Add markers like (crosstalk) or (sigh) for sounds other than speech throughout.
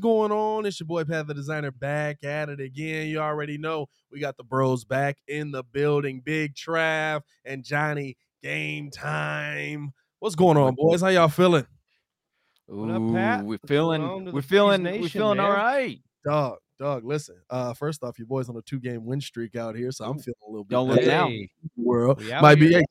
Going on? It's your boy Pat the Designer back at it again. You already know we got the bros back in the building. Big Trav and Johnny game time. What's going on, boys? How y'all feeling? What up, Pat? Ooh, We're feeling, we're feeling, Bees we're feeling all man? right. Dog, dog, listen. Uh first off, your boys on a two-game win streak out here, so I'm feeling a little bit Don't look down. Hey, world. we out Might be here. hey,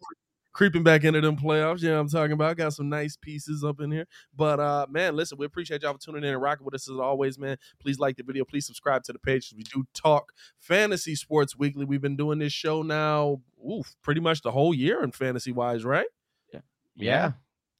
creeping back into them playoffs. You know I'm talking about? Got some nice pieces up in here. But uh man, listen, we appreciate y'all for tuning in and rocking with us as always, man. Please like the video. Please subscribe to the page. We do talk fantasy sports weekly. We've been doing this show now, oof, pretty much the whole year in fantasy wise, right? yeah.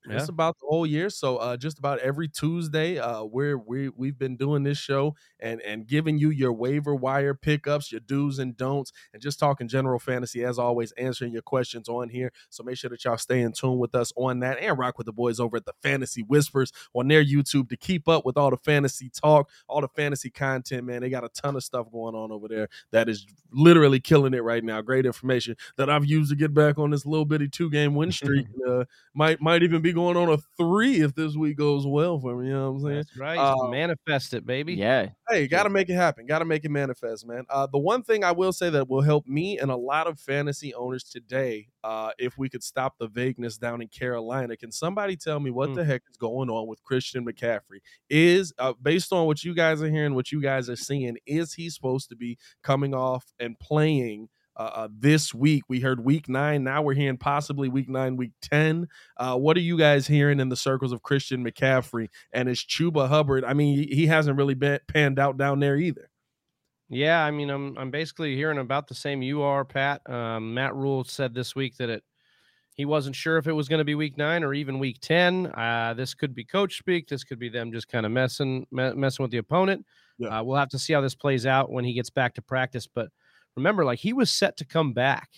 It's Yeah. about the whole year. So uh just about every Tuesday, uh we're we we've been doing this show and and giving you your waiver wire pickups, your do's and don'ts, and just talking general fantasy as always, answering your questions on here. So make sure that y'all stay in tune with us on that and rock with the boys over at the Fantasy Whispers on their YouTube to keep up with all the fantasy talk, all the fantasy content, man. They got a ton of stuff going on over there that is literally killing it right now. Great information that I've used to get back on this little bitty two game win streak. (laughs) uh, might might even be going on a three if this week goes well for me. You know what I'm saying? That's right. Uh, Manifest it, baby. Yeah. Hey, you got to make it happen. Got to make it manifest, man. Uh, the one thing I will say that will help me and a lot of fantasy owners today, uh, if we could stop the vagueness down in Carolina, can somebody tell me what Hmm. the heck is going on with Christian McCaffrey? Is uh, based on what you guys are hearing, what you guys are seeing, is he supposed to be coming off and playing? Uh, uh, this week we heard week nine. Now we're hearing possibly week nine, week ten. Uh, what are you guys hearing in the circles of Christian McCaffrey and is Chuba Hubbard? I mean, he, he hasn't really been panned out down there either. Yeah, I mean, I'm I'm basically hearing about the same you are, Pat. Um, Matt Rhule said this week that it he wasn't sure if it was going to be week nine or even week ten. Uh, this could be coach speak. This could be them just kind of messing me- messing with the opponent. Yeah. Uh, we'll have to see how this plays out when he gets back to practice. But remember, like he was set to come back,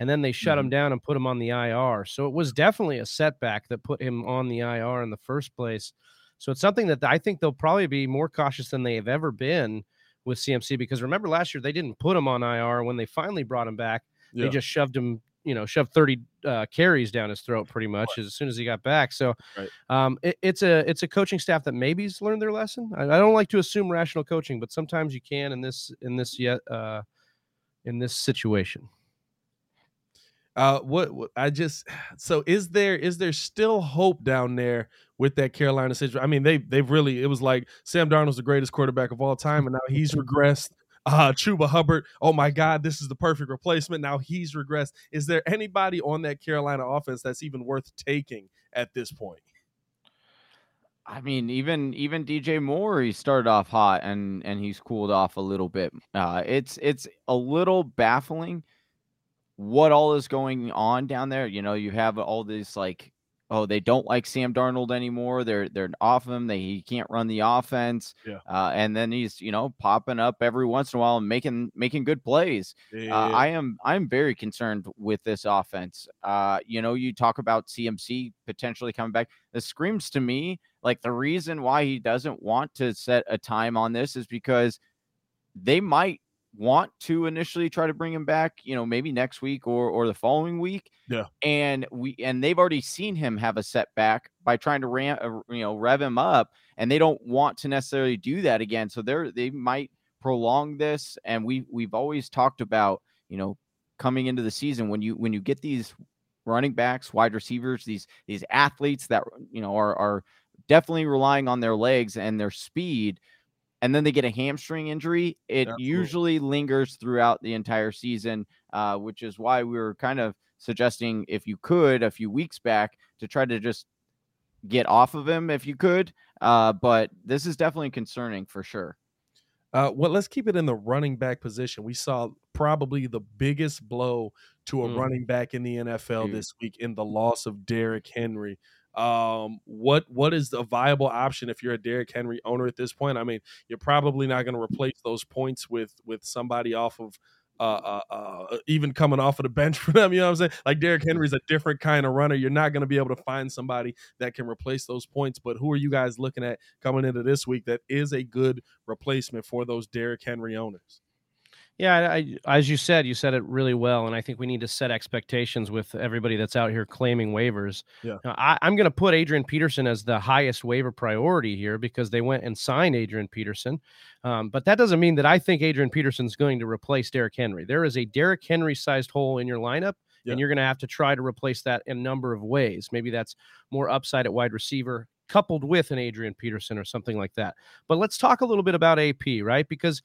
and then they shut him down and put him on the IR. So it was definitely a setback that put him on the IR in the first place. So it's something that I think they'll probably be more cautious than they have ever been with CMC because remember last year they didn't put him on IR when they finally brought him back. Yeah. They just shoved him, you know, shoved 30 uh, carries down his throat pretty much as soon as he got back. So Right. um, it, it's a it's a coaching staff that maybe's learned their lesson. I, I don't like to assume rational coaching, but sometimes you can in this in this yet uh, in this situation. Uh, what, what I just so is there is there still hope down there with that Carolina situation? I mean, they they've really it was like Sam Darnold's the greatest quarterback of all time, and now he's regressed. Uh, Chuba Hubbard, oh my God, this is the perfect replacement. Now he's regressed. Is there anybody on that Carolina offense that's even worth taking at this point? I mean, even even DJ Moore, he started off hot and and he's cooled off a little bit. Uh, it's it's a little baffling what all is going on down there. You know, you have all this like, oh, they don't like Sam Darnold anymore. They're they're off him. They he can't run the offense. Yeah. Uh, and then he's you know popping up every once in a while and making making good plays. Uh, I am I'm very concerned with this offense. Uh, you know, you talk about CMC potentially coming back. This screams to me like the reason why he doesn't want to set a time on this is because they might want to initially try to bring him back, you know, maybe next week or or the following week. Yeah. And we and they've already seen him have a setback by trying to ram, uh, you know, rev him up, and they don't want to necessarily do that again. So they're they might prolong this. And we we've always talked about, you know, coming into the season when you when you get these running backs, wide receivers, these these athletes that you know are are definitely relying on their legs and their speed and then they get a hamstring injury, it Absolutely. usually lingers throughout the entire season, uh, which is why we were kind of suggesting, if you could, a few weeks back, to try to just get off of him if you could. Uh, but this is definitely concerning for sure. Uh, well, let's keep it in the running back position. We saw probably the biggest blow to a Mm. running back in the NFL Dude. this week in the loss of Derrick Henry. Um, what what is the viable option if you're a Derrick Henry owner at this point? I mean, you're probably not going to replace those points with with somebody off of uh, uh, uh, even coming off of the (laughs) bench for them. You know what I'm saying? Like Derrick Henry's a different kind of runner. You're not going to be able to find somebody that can replace those points. But who are you guys looking at coming into this week that is a good replacement for those Derrick Henry owners? Yeah, I, as you said, you said it really well, and I think we need to set expectations with everybody that's out here claiming waivers. Yeah, I, am going to put Adrian Peterson as the highest waiver priority here because they went and signed Adrian Peterson, um, but that doesn't mean that I think Adrian Peterson is going to replace Derrick Henry. There is a Derrick Henry-sized hole in your lineup, yeah. and you're going to have to try to replace that in a number of ways. Maybe that's more upside at wide receiver, coupled with an Adrian Peterson or something like that. But let's talk a little bit about AP, right? Because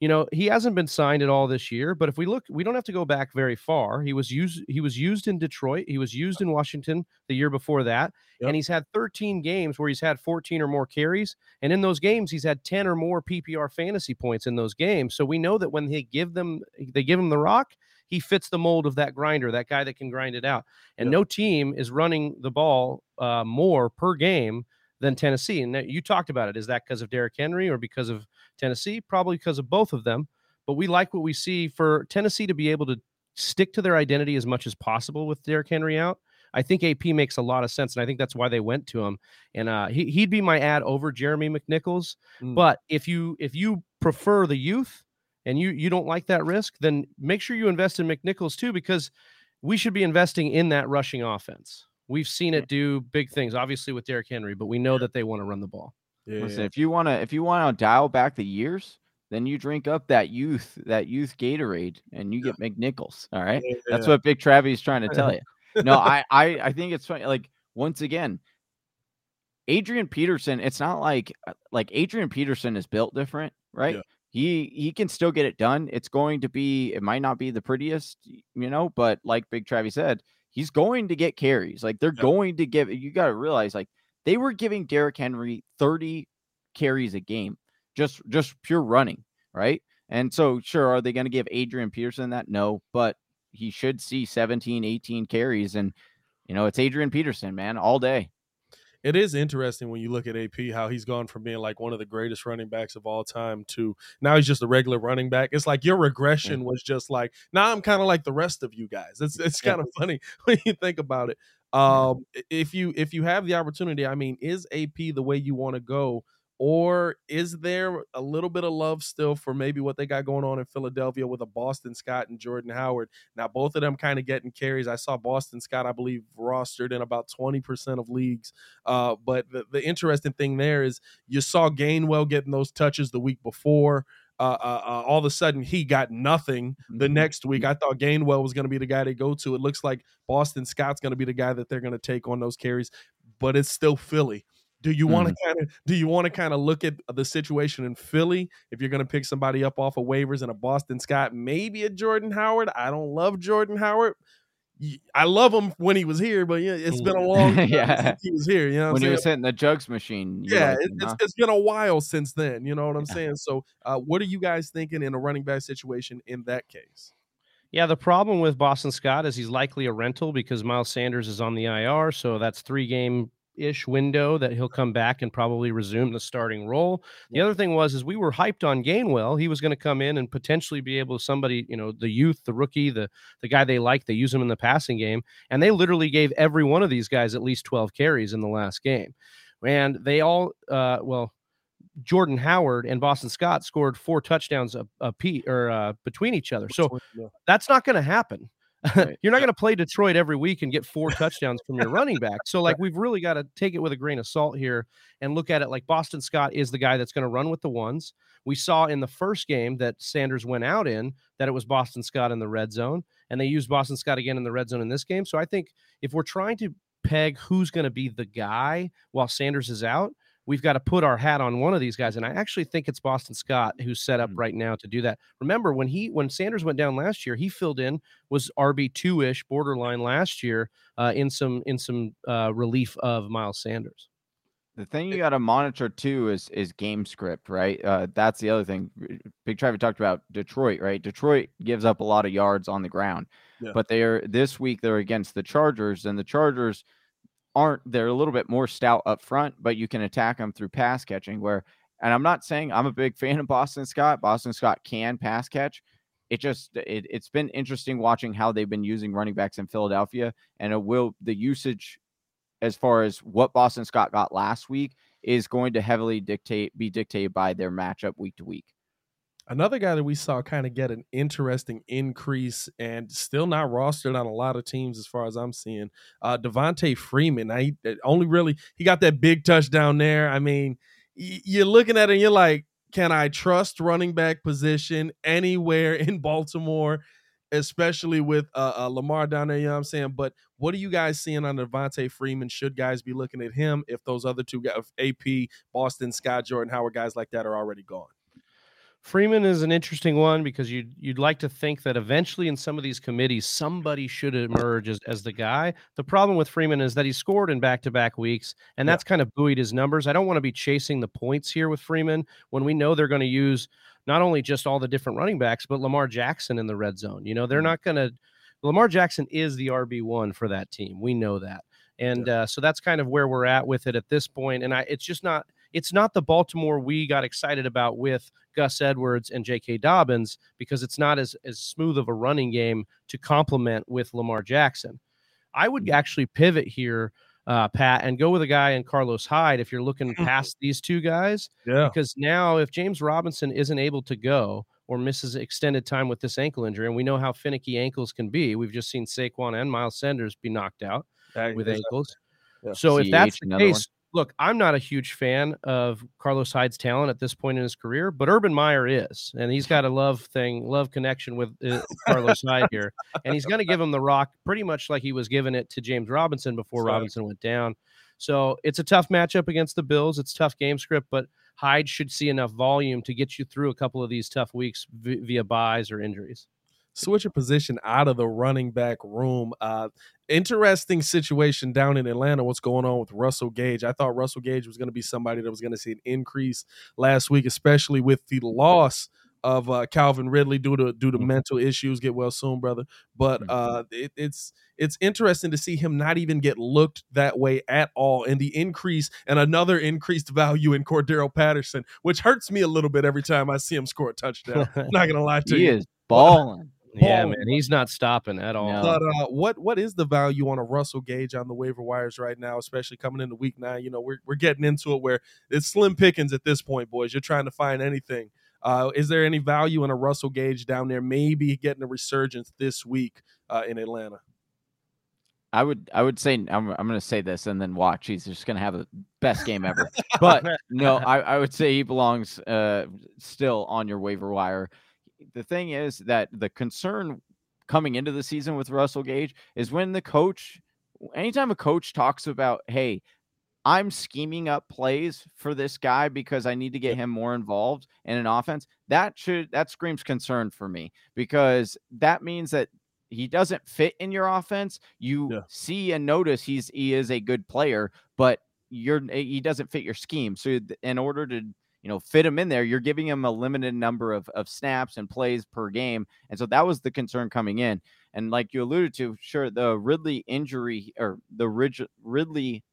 you know he hasn't been signed at all this year but if we look we don't have to go back very far he was used he was used in detroit he was used in washington the year before that yep. and he's had 13 games where he's had 14 or more carries and in those games he's had 10 or more ppr fantasy points in those games so we know that when they give them they give him the rock he fits the mold of that grinder that guy that can grind it out and yep. no team is running the ball uh, more per game than Tennessee. And you talked about it. Is that because of Derrick Henry or because of Tennessee? Probably because of both of them. But we like what we see for Tennessee to be able to stick to their identity as much as possible with Derrick Henry out. I think AP makes a lot of sense, and I think that's why they went to him. And uh, he, he'd be my add over Jeremy McNichols. Mm. But if you if you prefer the youth and you you don't like that risk, then make sure you invest in McNichols too, because we should be investing in that rushing offense. We've seen it do big things, obviously with Derrick Henry, but we know that they want to run the ball. Yeah, Listen, yeah. if you want to, if you want to dial back the years, then you drink up that youth, that youth Gatorade, and you get McNichols. All right, yeah, that's what Big Travis is trying to tell (laughs) you. no, I, I, I think it's funny. Like once again, Adrian Peterson. It's not like uh, like Adrian Peterson is built different, right? He he can still get it done. It's going to be. It might not be the prettiest, you know, but like Big Travis said, he's going to get carries. Like they're yep. going to give you got to realize like they were giving Derrick Henry 30 carries a game, just just pure running, right? And so sure, are they going to give Adrian Peterson that? No, but he should see 17, 18 carries and you know, it's Adrian Peterson, man, all day it is interesting when you look at AP how he's gone from being like one of the greatest running backs of all time to now he's just a regular running back. It's like your mm. regression yeah. was just like now I'm kind of like the rest of you guys. It's it's kind of yeah. funny (laughs) when you think about it. Um, if you if you have the opportunity, I mean, is AP the way you want to go? Or is there a little bit of love still for maybe what they got going on in Philadelphia with a Boston Scott and Jordan Howard? Now, both of them kind of getting carries. I saw Boston Scott, I believe, rostered in about 20% of leagues. Uh, but the, the interesting thing there is you saw Gainwell getting those touches the week before. Uh, uh, uh, all of a sudden he got nothing the mm-hmm. next week. I thought Gainwell was going to be the guy to go to. It looks like Boston Scott's going to be the guy that they're going to take on those carries, but it's still Philly. Do you want to mm. kind of do you want to kind of look at the situation in Philly if you're going to pick somebody up off of waivers and a Boston Scott, maybe a Jordan Howard? I don't love Jordan Howard. I love him when he was here, but yeah, it's been a long (laughs) time yeah. since he was here. You know, when he was hitting the jugs machine. Yeah, it, it's, it's been a while since then. You know what I'm yeah. saying? So, uh, what are you guys thinking in a running back situation in that case? Yeah, the problem with Boston Scott is he's likely a rental because Miles Sanders is on the IR, so that's three game ish window that he'll come back and probably resume the starting role. The other thing was is we were hyped on Gainwell. He was going to come in and potentially be able to somebody, you know, the youth, the rookie, the the guy they like, they use him in the passing game, and they literally gave every one of these guys at least 12 carries in the last game. And they all uh well Jordan Howard and Boston Scott scored four touchdowns a, a p or uh, between each other. So that's not going to happen. Right. (laughs) You're not going to play Detroit every week and get four (laughs) touchdowns from your running back. So, like, we've really got to take it with a grain of salt here and look at it like Boston Scott is the guy that's going to run with the ones. We saw in the first game that Sanders went out in that it was Boston Scott in the red zone, and they used Boston Scott again in the red zone in this game. So, I think if we're trying to peg who's going to be the guy while Sanders is out, we've got to put our hat on one of these guys. And I actually think it's Boston Scott who's set up mm. right now to do that. Remember when he when Sanders went down last year, he filled in was RB two ish borderline last year uh, in some in some uh, relief of Miles Sanders. The thing you got to monitor too is is game script, right? Uh, that's the other thing. Big Travis talked about Detroit, right? Detroit gives up a lot of yards on the ground, yeah. but they're this week they're against the Chargers, and the Chargers aren't they're a little bit more stout up front, but you can attack them through pass catching. Where, and I'm not saying I'm a big (laughs) fan of Boston Scott. Boston Scott can pass catch. It just it, it's been interesting watching how they've been using running backs in Philadelphia, and it will the usage as far as what Boston Scott got last week is going to heavily dictate be dictated by their matchup week to week. Another guy that we saw kind of get an interesting increase and still not rostered on a lot of teams as far as I'm seeing. Uh Devonta Freeman. I only really he got that big touchdown there. I mean, y- you're looking at it and you're like, can I trust running back position anywhere (laughs) in Baltimore? especially with uh, uh, Lamar down there. You know what I'm saying? But what are you guys seeing on Devonta Freeman? Should guys be looking at him if those other two guys, AP, Boston, Scott, Jordan Howard, guys like that are already gone? Freeman is an interesting one because you'd you'd like to think that eventually in some of these committees somebody should emerge as, as the guy. The problem with Freeman is that he scored in back to back weeks, and that's yeah. kind of buoyed his numbers. I don't want to be chasing the points here with Freeman when we know they're going to use not only just all the different running backs, but Lamar Jackson in the red zone. You know, they're mm-hmm. not going to. Lamar Jackson is the RB one for that team. We know that, and yeah. uh, so that's kind of where we're at with it at this point. And I, it's just not. It's not the Baltimore we got excited about with Gus Edwards and J.K. Dobbins because it's not as as smooth of a running game to complement with Lamar Jackson. I would mm-hmm. actually pivot here uh, Pat, and go with a guy in Carlos Hyde if you're looking (laughs) past these two guys. Yeah. Because now, if James Robinson isn't able to go or misses extended time with this ankle injury, and we know how finicky ankles can be, we've just seen Saquon and Miles Sanders be knocked out with ankles. Yeah. So if that's the case, look, I'm not a huge fan of Carlos Hyde's talent at this point in his career, but Urban Meyer is, and he's got a love thing, love connection with uh, Carlos Hyde here, and he's going to give him the rock pretty much like he was giving it to James Robinson before Robinson went down. So it's a tough matchup against the Bills. It's tough game script, but Hyde should see enough volume to get you through a couple of these tough weeks via buys or injuries switch a position out of the running back room. Uh, interesting situation down in Atlanta. What's going on with Russell Gage? I thought Russell Gage was going to be somebody that was going to see an increase last week, especially with the loss of uh, Calvin Ridley due to due to mm-hmm. mental issues. Get well soon, brother. But mm-hmm. uh, it, it's it's interesting to see him not even get looked that way at all, and the increase and another increased value in Cordarrelle Patterson, which hurts me a little bit every time I see him score a touchdown. (laughs) not gonna lie to he you. He is balling. Yeah, man, he's not stopping at all. No. But uh, what what is the value on a Russell Gage on the waiver wires right now, especially coming into week nine? You know, we're we're getting into it where it's slim pickings at this point, boys. You're trying to find anything. Uh, is there any value in a Russell Gage down there? Maybe getting a resurgence this week uh, in Atlanta. I would I would say I'm I'm going to say this and then watch. He's just going to have the best game ever. (laughs) But no, I, I would say he belongs uh, still on your waiver wire the thing is that the concern coming into the season with Russell Gage is when the coach, anytime a coach talks about, hey, I'm scheming up plays for this guy because I need to get him more involved in an offense. That should that screams concern for me because that means that he doesn't fit in your offense. You yeah. see and notice he's he is a good player, but you're he doesn't fit your scheme. So in order to you know, fit him in there, you're giving him a limited number of, of snaps and plays per game. And so that was the concern coming in. And like you alluded to, sure, the Ridley injury or the Rid- Ridley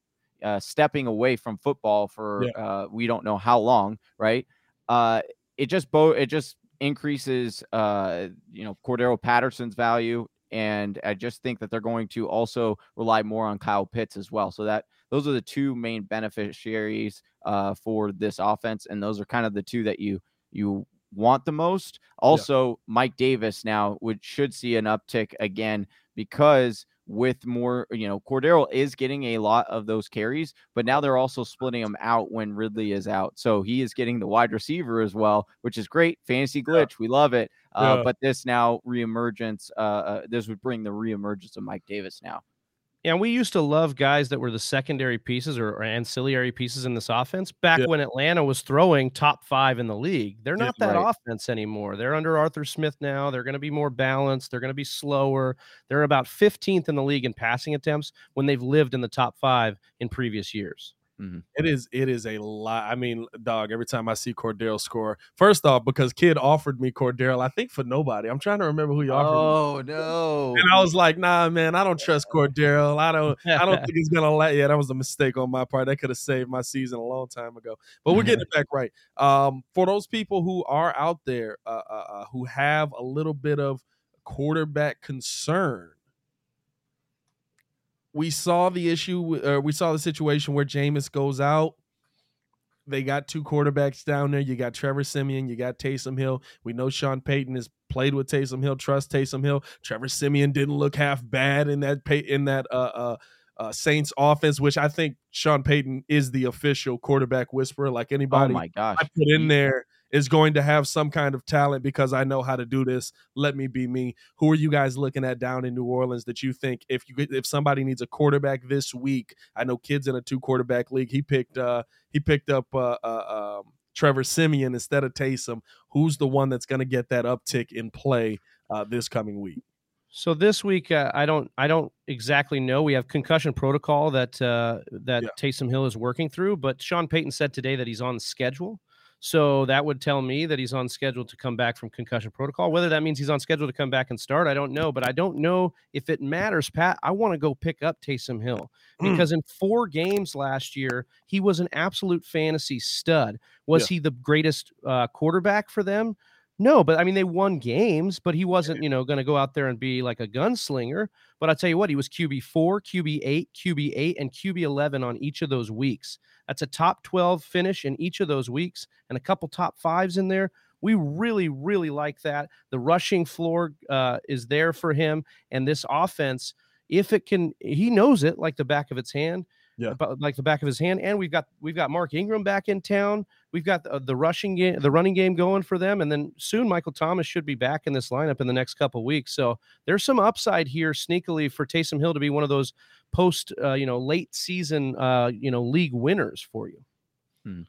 uh, stepping away from football for yeah. uh, we don't know how long, right? Uh, it just bo- it just increases, uh, you know, Cordarrelle Patterson's value. And I just think that they're going to also rely more on Kyle Pitts as well. So that those are the two main beneficiaries uh, for this offense, and those are kind of the two that you you want the most. Also, yeah. Mike Davis now would should see an uptick again because with more, you know, Cordarrelle is getting a lot of those carries, but now they're also splitting them out when Ridley is out. So he is getting the wide receiver as well, which is great. Fantasy glitch. Yeah. We love it. Uh, yeah. But this now reemergence, uh, uh, this would bring the reemergence of Mike Davis now. And we used to love guys that were the secondary pieces or, or ancillary pieces in this offense back yeah. when Atlanta was throwing top five in the league. They're not yeah, that right. offense anymore. They're under Arthur Smith now. They're going to be more balanced. They're going to be slower. They're about 15th in the league in passing attempts when they've lived in the top five in previous years. Mm-hmm. It is it is a lot. I mean, dog, every time I see Cordarrelle score, first off, because kid offered me Cordarrelle, I think for nobody. I'm trying to remember who you offered. Oh me. no. And I was like, nah, man, I don't trust Cordarrelle. I don't I don't think (laughs) he's gonna let yeah, that was a mistake on my part. That could have saved my season a long time ago. But we're getting it back right. Um, for those people who are out there uh, uh, uh who have a little bit of quarterback concern we saw the issue. Uh, we saw the situation where Jameis goes out. they got two quarterbacks down there. You got Trevor Siemian, you got Taysom Hill. We know Sean Payton has played with Taysom Hill. Trust Taysom Hill. Trevor Siemian didn't look half bad in that in that uh, uh, uh, Saints offense, which I think Sean Payton is the official quarterback whisperer. Like anybody, oh my gosh, I put in there is going to have some kind of talent because I know how to do this. Let me be me. Who are you guys looking at down in New Orleans that you think if you if somebody needs a quarterback this week? I know kids in a two quarterback league. He picked uh he picked up uh, uh um, Trevor Siemian instead of Taysom. Who's the one that's going to get that uptick in play uh, this coming week? So this week, uh, I don't, I don't exactly know. We have concussion protocol that uh, that yeah. Taysom Hill is working through, but Sean Payton said today that he's on schedule. So that would tell me that he's on schedule to come back from concussion protocol. Whether that means he's on schedule to come back and start, I don't know. But I don't know if it matters, Pat. I want to go pick up Taysom Hill hmm. because in four games last year, he was an absolute fantasy stud. Was yeah. he the greatest uh, quarterback for them? No, but I mean, they won games, but he wasn't, you know, going to go out there and be like a gunslinger. But I'll tell you what, he was QB four, QB eight, QB eight, and QB 11 on each of those weeks. That's a top 12 finish in each of those weeks and a couple top fives in there. We really, really like that. The rushing floor uh, is there for him. And this offense, if it can, he knows it like the back of its hand yeah, like the back of his hand. And we've got we've got Mark Ingram back in town. We've got the, the rushing game, the running game going for them, and then soon Michael Thomas should be back in this lineup in the next couple weeks. So there's some upside here, sneakily for Taysom Hill to be one of those post, uh, you know, late season, uh, you know, league winners for you. Hmm.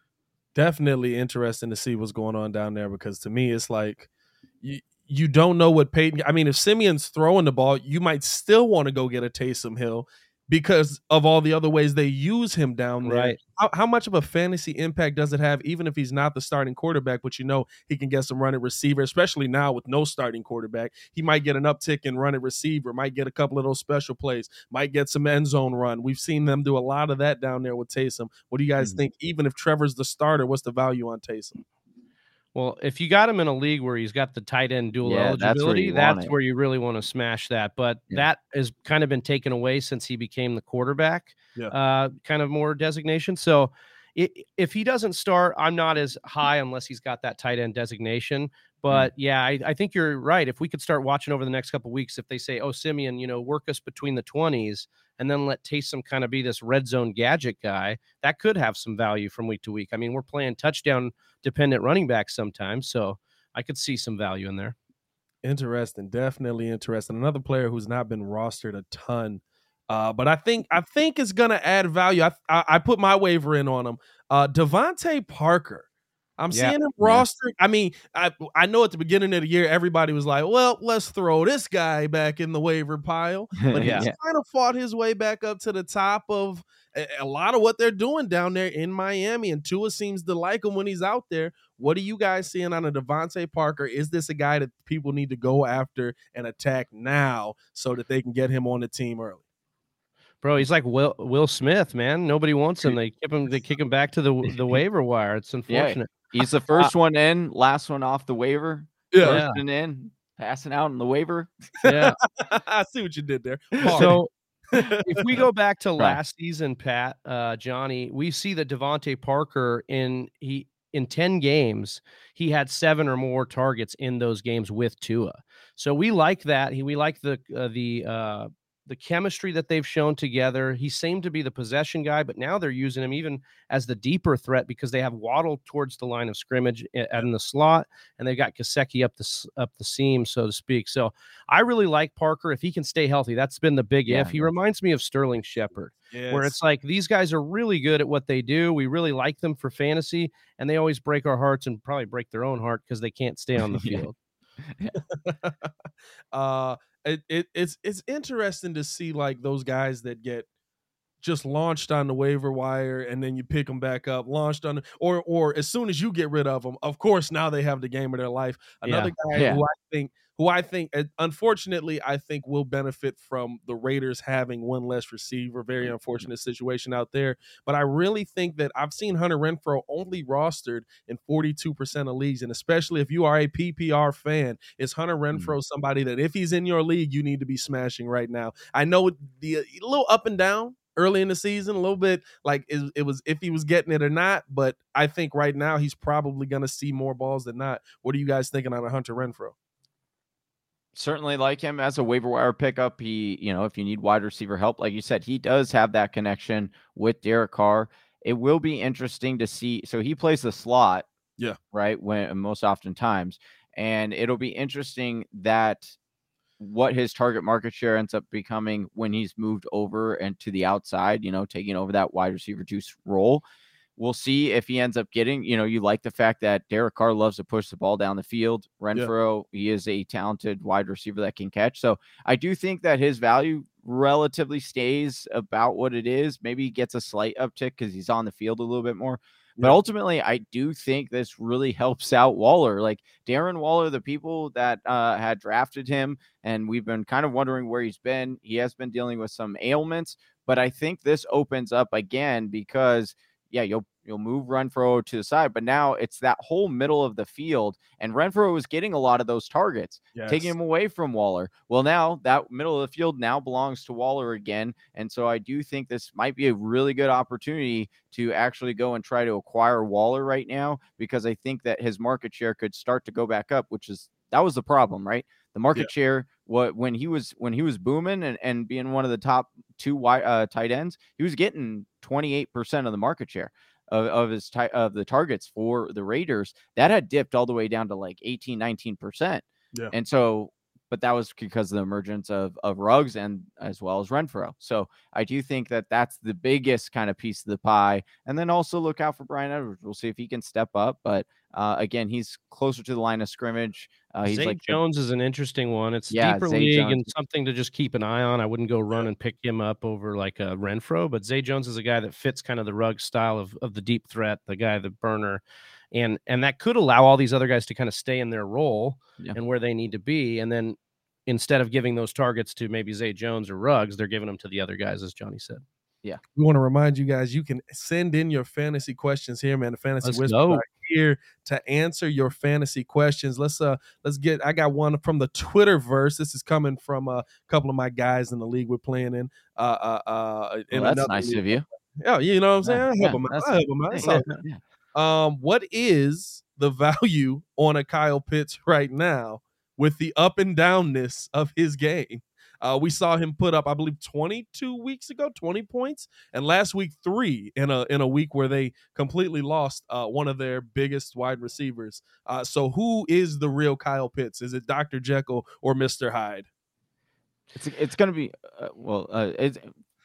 Definitely interesting to see what's going on down there because to me it's like you you don't know what Payton. I mean, if Siemian's throwing the ball, you might still want to go get a Taysom Hill because of all the other ways they use him down there. Right. How, how, much of a fantasy impact does it have, even if he's not the starting quarterback? But you know he can get some running receiver, especially now with no starting quarterback. He might get an uptick in running receiver, might get a couple of those special plays, might get some end zone run. We've seen them do a lot of that down there with Taysom. What do you guys mm-hmm. think? Even if Trevor's the starter, what's the value on Taysom? Well, if you got him in a league where he's got the tight end dual yeah, eligibility, that's, where, that's where you really want to smash that. But yeah. that has kind of been taken away since he became the quarterback, yeah. uh, kind of more designation. So it, if he doesn't start, I'm not as high unless he's got that tight end designation. Mm. But yeah, I, I think you're right. If we could start watching over the next couple weeks, if they say, "Oh, Siemian, you know, work us between the 20s," and then let Taysom kind of be this red zone gadget guy, that could have some value from week to week. I mean, we're playing touchdown dependent running back sometimes, so I could see some value in there. Interesting, definitely interesting. Another player who's not been rostered a ton, uh, but I think I think is going to add value. I, I, I put my waiver in on him. Uh, Parker. I'm yeah. seeing him roster. Yeah. I mean, I I know at the beginning of the year everybody was like, "Well, let's throw this guy back in the waiver pile," (laughs) but yeah. he's kind of fought his way back up to the top of a, a, lot of what they're doing down there in Miami. And Tua seems to like him when he's out there. What are you guys seeing on a DeVante Parker? Is this a guy that people need to go after and attack now so that they can get him on the team early? Bro, he's like Will Will Smith, man. Nobody wants him. They keep him. They kick him back to the the waiver wire. It's unfortunate. He's the first one in, last one off the waiver. Yeah. First one in, passing out on the waiver. (laughs) Yeah. I see what you did there. So if we go (laughs) back to last season, Pat, uh, Johnny, we see that DeVante Parker in he in 10 games, he had seven or more targets in those games with Tua. So we like that. He, we like the uh, the uh, the chemistry that they've shown together. He seemed to be the possession guy, but now they're using him even as the deeper threat because they have Waddle towards the line of scrimmage in the slot, and they've got Gesicki up the up the seam, so to speak. So I really like Parker if he can stay healthy. That's been the big yeah, if. He reminds me of Sterling Shepard, yes. where it's like these guys are really good at what they do. We really like them for fantasy, and they always break our hearts and probably break their own heart because they can't stay on the (laughs) field. (laughs) uh it, it it's it's interesting to see like those guys that get just launched on the waiver wire and then you pick them back up launched on or or as soon as you get rid of them of course now they have the game of their life another yeah. guy yeah. who i think who I think, unfortunately, I think will benefit from the Raiders having one less receiver. Very mm-hmm. unfortunate situation out there. But I really think that I've seen Hunter Renfrow only rostered in 42% of leagues. And especially if you are a PPR fan, is Hunter mm-hmm. Somebody that if he's in your league, you need to be smashing right now? I know the a little up and down early in the season, a little bit like it, it was if he was getting it or not. But I think right now he's probably going to see more balls than not. What are you guys thinking on a Hunter Renfrow? Certainly like him as a waiver wire pickup. He, you know, if you need wide receiver help, like you said, he does have that connection with Derek Carr. It will be interesting to see. So he plays the slot, yeah, right. When most often times, and it'll be interesting that what his target market share ends up becoming when he's moved over and to the outside, you know, taking over that wide receiver juice role. We'll see if he ends up getting, you know, you like the fact that Derek Carr loves to push the ball down the field. Renfrow, yeah. he is a talented wide receiver that can catch. So I do think that his value relatively stays about what it is. Maybe he gets a slight uptick because he's on the field a little bit more. But ultimately, I do think this really (laughs) helps out Waller. Like Darren Waller, the people that uh, had drafted him, and we've been kind of wondering where he's been. He has been dealing with some ailments, but I think this opens up again because – yeah, you'll you'll move Renfrow to the side, but now it's that whole middle of the field, and Renfrow was getting a lot of those targets, yes. taking him away from Waller. Well, now that middle of the field now belongs to Waller again, and so I do think this might be a really good opportunity to actually go and try to acquire Waller right now because I think that his market share could start to go back up, which is that was the problem, right? The market yeah. share what when he was when he was booming and, and being one of the top two wide, uh, tight ends, he was getting 28% of the market share of, of his ty- of the targets for the Raiders. That had dipped all the way down to like 18, 19%. Yeah. And so but that was because of the emergence of of Ruggs and as well as Renfrow. So I do think that that's the biggest kind of piece of the pie. And then also look out for Bryan Edwards. We'll see if he can step up, but uh, again, he's closer to the line of scrimmage. Uh, he's Zay like Jones is an interesting one. It's yeah, deeper Zay league Jones. and something to just keep an eye on. I wouldn't go run and pick him up over like a Renfrow, but Zay Jones is a guy that fits kind of the rug style of of the deep threat, the guy, the burner and and that could allow all these other guys to kind of stay in their role yeah. and where they need to be and then instead of giving those targets to maybe Zay Jones or Ruggs, they're giving them to the other guys, as Johnny said. Yeah. We want to remind you guys you can send in your fantasy questions here, man. The fantasy Let's whisper here to answer your fantasy questions. Let's uh let's get I got one from the Twitter verse. This is coming from a couple of my guys in the league we're playing in. Uh uh uh well, that's nice league. of you. Yeah, you know what I'm saying? I help yeah, them out. I help them out. So, yeah. Um, what is the value (laughs) on a Kyle Pitts right now? with the up and downness of his game. Uh, we saw him put up, I believe, 22 weeks ago, 20 points, and last week three in a in a week where they completely lost uh, one of their biggest wide receivers. Uh, so, who is the real Kyle Pitts? Is it Dr. Jekyll or Mr. Hyde? It's it's going to be uh, well. Uh, it's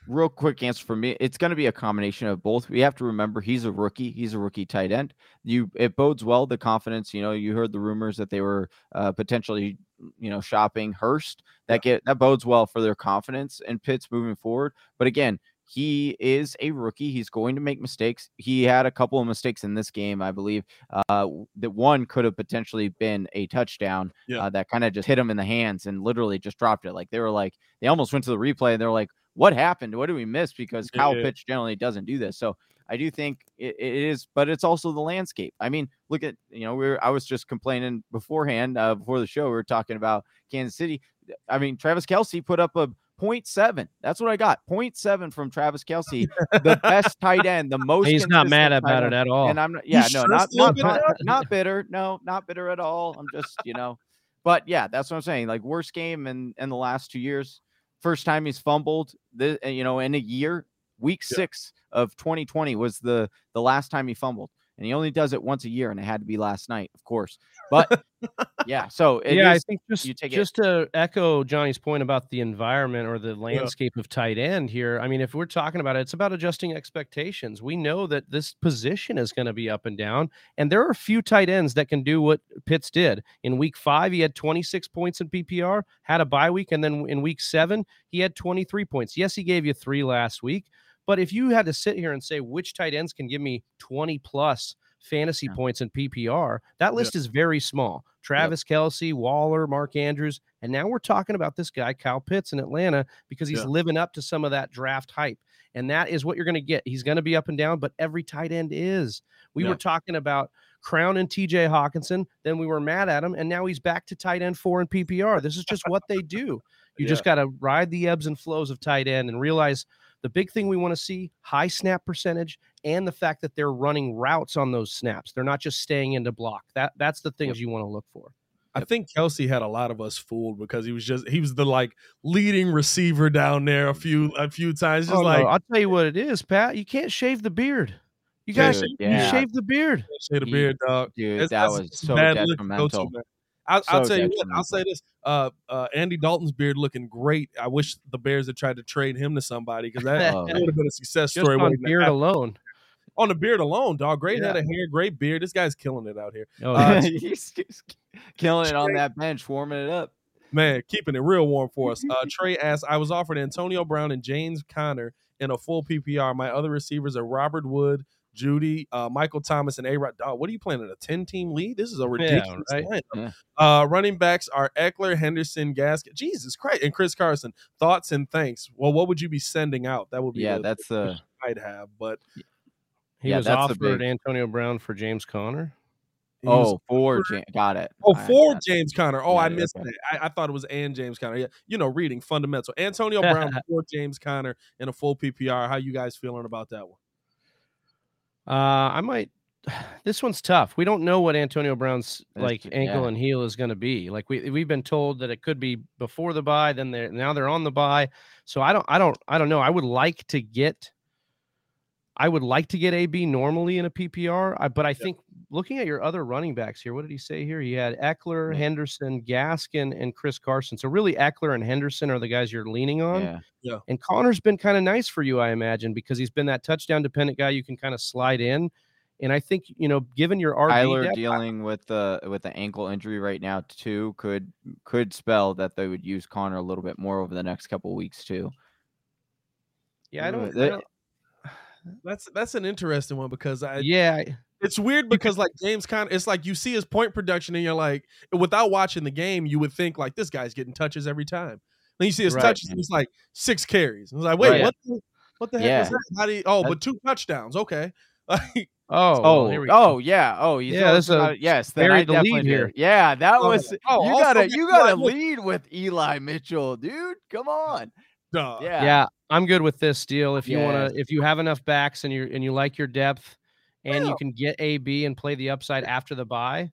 real quick answer for me it's going to be a combination of both we have to remember he's a rookie he's a rookie tight end you it bodes well the confidence you know you heard the rumors that they were uh, potentially you know shopping hurst that get that bodes well for their confidence in pitts moving forward but again he is a rookie. He's going to make mistakes. He had a couple of mistakes in this game, I believe. Uh, that one could have potentially been a touchdown yeah. uh, that kind of just hit him in the hands and literally just dropped it. Like they were like, they almost went to the replay and they're like, what happened? What did we miss? Because Kyle yeah. Pitts generally doesn't do this. So I do think it, it is, but it's also the landscape. I mean, look at you know, we are I was just complaining beforehand uh, before the show. We were talking about Kansas City. I mean, Travis Kelce put up a 0.7. That's what I got. 0.7 from Travis Kelce, the best tight end, the most. He's not mad about it at all. And I'm not, yeah, He's no, not not, not, not bitter. No, not bitter at all. I'm just you know, but yeah, that's what I'm saying. Like worst game in in the last two years. First time he's fumbled, the, you know, in a year. Week yeah. six of 2020 was the the last time he fumbled, and he only does it once a year, and it had to be last night, of course. But (laughs) yeah, so yeah, is, I think just just it. to echo Johnny's point about the environment or the landscape yeah. of tight end here. I mean, if we're talking about it, it's about adjusting expectations. We know that this position is going to be up and down, and there are a few tight ends that can do what Pitts did in Week Five. He had 26 points in PPR, had a bye week, and then in Week Seven he had 23 points. Yes, he gave you three last week, but if you had to sit here and say which tight ends can give me 20 plus fantasy yeah. points in PPR. That list yeah. is very small. Travis yep. Kelce, Waller, Mark Andrews, and now we're talking about this guy Kyle Pitts in Atlanta because he's yeah. living up to some of that draft hype, and that is what you're going to get. He's going to be up and down, but every tight end is. We were talking about Crown and TJ Hockenson. then we were mad at him, and now he's back to tight end four in PPR. This is just what they do. You just got to ride the ebbs and flows of tight end and realize The big thing we want to see high snap percentage and the fact that they're running routes on those snaps. They're not just staying into block. That that's the things you want to look for. I think Kelce had a lot of us fooled because he was just he was the like leading receiver down there a few a few times. Just Oh, like no, I'll tell you what it is, Pat. You can't shave the beard. You guys, Dude, you yeah. shave the beard. shade of He- beard, dog. Dude, That's- that was so bad look to go to, detrimental. Man. I'll, I'll So tell you what. I'll say this. Uh, uh, Andy Dalton's beard looking great. I wish the Bears had tried to trade him to somebody because that, Oh. that would have been a success Just story. on waiting to beard happen. alone. on the beard alone, dog. Great head Yeah. of hair, great beard. This guy's killing it out here. Oh, Uh. (laughs) He's he's killing it on that bench, warming it up. Man, keeping it real warm for us. Uh, (laughs) Trey asked, I was offered Antonio Brown and James Conner in a full PPR. My other receivers are Robert Wood, Jeudy, uh, Michael Thomas, and A Rod. Dog, what are you playing in a 10 team lead? This is a ridiculous right? lineup. Yeah. Uh, running backs are Ekeler, Henderson, Gaskin, Jesus Christ, and Chris Carson. Thoughts and thanks. Well, what would you be sending out? That would be Yeah, the- that's the I'd have, but He Yeah, was that's offered big- Antonio Brown for James Conner. he was- oh for Ja- got it. Oh, I for got it. James Conner. Oh, I missed okay. that. I, I thought it was and James Conner. Yeah, you know, reading fundamental. Antonio Brown (laughs) for James Conner in a full PPR. How you guys feeling about that one? Uh, I might. (sighs) This one's tough. We don't know what Antonio Brown's like true, ankle and heel is going to be. Like we we've been told that it could be before the buy, then they're now they're on the buy. So I don't I don't I don't know. I would like to get I would like to get AB normally in a PPR, I, but I think looking at your other running backs here, what did he say here? He had Ekeler, Yeah. Henderson, Gaskin, and Chris Carson. So really, Ekeler and Henderson are the guys you're leaning on. Yeah. And Conner's been kind of nice for you, I imagine, because he's been that touchdown dependent guy you can kind of slide in. And I think you know, given your RB Tyler depth, dealing with the with the ankle injury right now too could could spell that they would use Conner a little bit more over the next couple weeks too. yeah, I don't, I don't- That's that's an interesting one because I yeah, it's weird because like James Conner, it's like you see his point production and you're like, without watching the game, you would think like this guy's getting touches every time. Then you see his Right. touches, and it's like six carries. And it's like, wait, Right. what? The, what the heck Yeah. was that? How do you, oh, That- but two touchdowns. Okay. (laughs) Like, oh, Oh, well, here we go. oh yeah, oh he's Yeah, that's also a- yes. Then buried I the lead definitely here. did. Yeah, that Oh, was oh, you gotta you (laughs) gotta lead with Eli Mitchell, dude. Come on, duh. yeah, yeah, I'm good with this deal. If you want to, if you have enough backs and you and you like your depth, and Yeah. you can get AB and play the upside after the buy.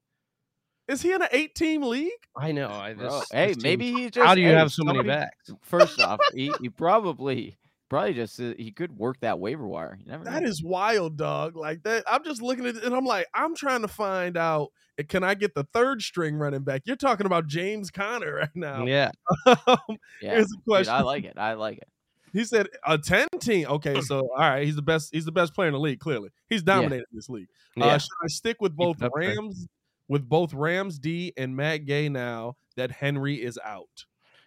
Is he in an eight team league? I know. I, Bro, this, hey, this maybe he just. how do you hey, have so many backs? First off, (laughs) he, he probably probably just uh, he could work that waiver wire. You never That know. is wild, dog. Like that. I'm just looking at it and I'm like, I'm trying to find out can I get the third string running back? You're talking about James Conner right now. Yeah, (laughs) yeah, Here's a dude, question. I like it. I like it. He said a 10 team. Okay, so all right, he's the best, he's the best player in the league, clearly. He's dominated this league. yeah. Uh, should I stick with both. Rams with both Rams D and Matt Gay now that Henry is out?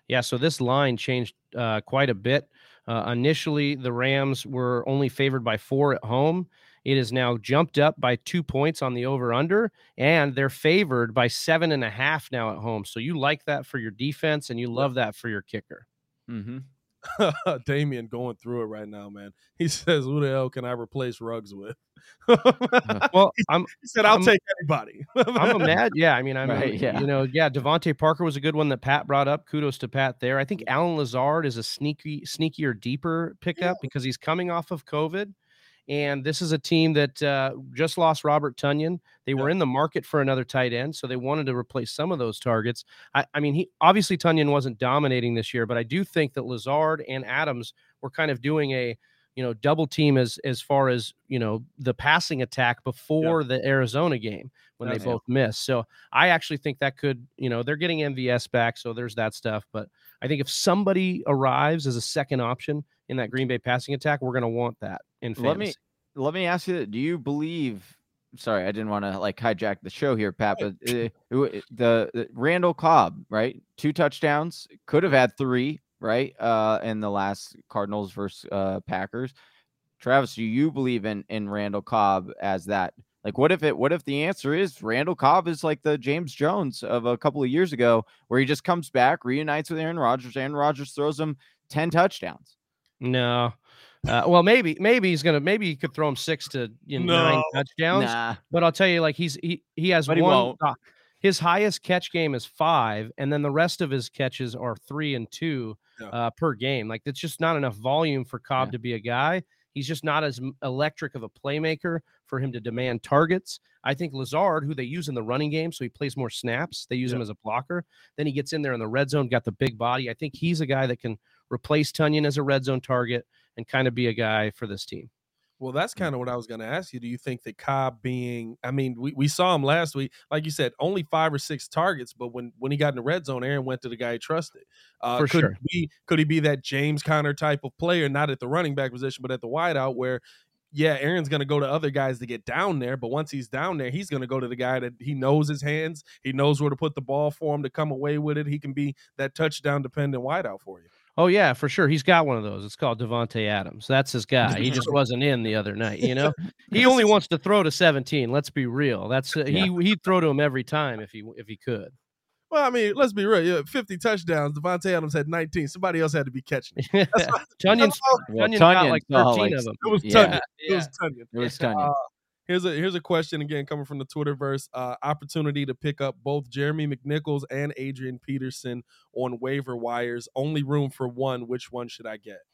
Yeah, so this line changed uh, quite a bit. Uh, initially, the Rams were only favored by four at home. It is now jumped up by two points on the over under, and they're favored by seven and a half now at home. So you like that for your defense, and you love that for your kicker. Mm-hmm. (laughs) Damien going through it right now, man. He says, Who the hell can I replace Rugs with? (laughs) (laughs) Well, I'm he said, I'll I'm- take anybody. I'm a mad. Yeah, I mean, I'm Right, yeah. you know, yeah. DeVante Parker was a good one that Pat brought up. Kudos to Pat there. I think Allen Lazard is a sneaky, sneakier, deeper pickup because he's coming off of COVID, and this is a team that uh, just lost Robert Tonyan. They were Yeah. in the market for another tight end, so they wanted to replace some of those targets. I, I mean, he obviously Tonyan wasn't dominating this year, but I do think that Lazard and Adams were kind of doing a you know double team as as far as you know the passing attack before the Arizona game when they That's- both missed. So I actually think that could you know they're getting MVS back, so there's that stuff. But I think if somebody arrives as a second option in that Green Bay passing attack, we're going to want that in fantasy. Let me let me ask you: Do you believe? Sorry, I didn't want to like hijack the show here, Pat. But (laughs) uh, the, the Randall Cobb, right? Two touchdowns, could have had three, right? Uh, in the last Cardinals versus uh, Packers. Travis, do you believe in in Randall Cobb as that? Like, what if it? What if the answer is Randall Cobb is like the James Jones of a couple of years ago, where he just comes back, reunites with Aaron Rodgers, Aaron Rodgers throws him ten touchdowns. no. Uh, well, maybe maybe he's gonna maybe he could throw him six to you know, nine touchdowns. Nah, But I'll tell you, like he's he he has But he one won't. the, his highest catch game is five, and then the rest of his catches are three and two Yeah. uh, per game. Like it's just not enough volume for Cobb Yeah. to be a guy. He's just not as electric of a playmaker for him to demand targets. I think Lazard, who they use in the running game, so he plays more snaps. They use him as a blocker. Then he gets in there in the red zone, got the big body. I think he's a guy that can replace Tonyan as a red zone target and kind of be a guy for this team. Well, that's kind of what I was going to ask you. Do you think that Cobb being, I mean, we, we saw him last week, like you said, only five or six targets, but when when he got in the red zone, Aaron went to the guy he trusted. Uh, For could sure. He could he be that James Conner type of player, not at the running back position, but at the wideout, where, yeah, Aaron's going to go to other guys to get down there, but once he's down there, he's going to go to the guy that he knows his hands, he knows where to put the ball for him to come away with it. He can be that touchdown dependent wideout for you. Oh yeah, for sure. He's got one of those. It's called Davante Adams. That's his guy. He just (laughs) wasn't in the other night. You know, he only (laughs) wants to throw to 17. Let's be real. That's uh, he he'd throw to him every time if he if he could. Well, I mean, let's be real. Yeah, 50 touchdowns. Davante Adams had 19. Somebody else had to be catching it. (laughs) Tonyan's Well, Tonyan got Tonyan like 13 of them. It was Yeah. Tonyan. It was Tonyan. It was Tonyan. Uh, here's a here's a question again coming from the Twitterverse. Uh, opportunity to pick up both Jeremy McNichols and Adrian Peterson on waiver wires. Only room for one. Which one should I get?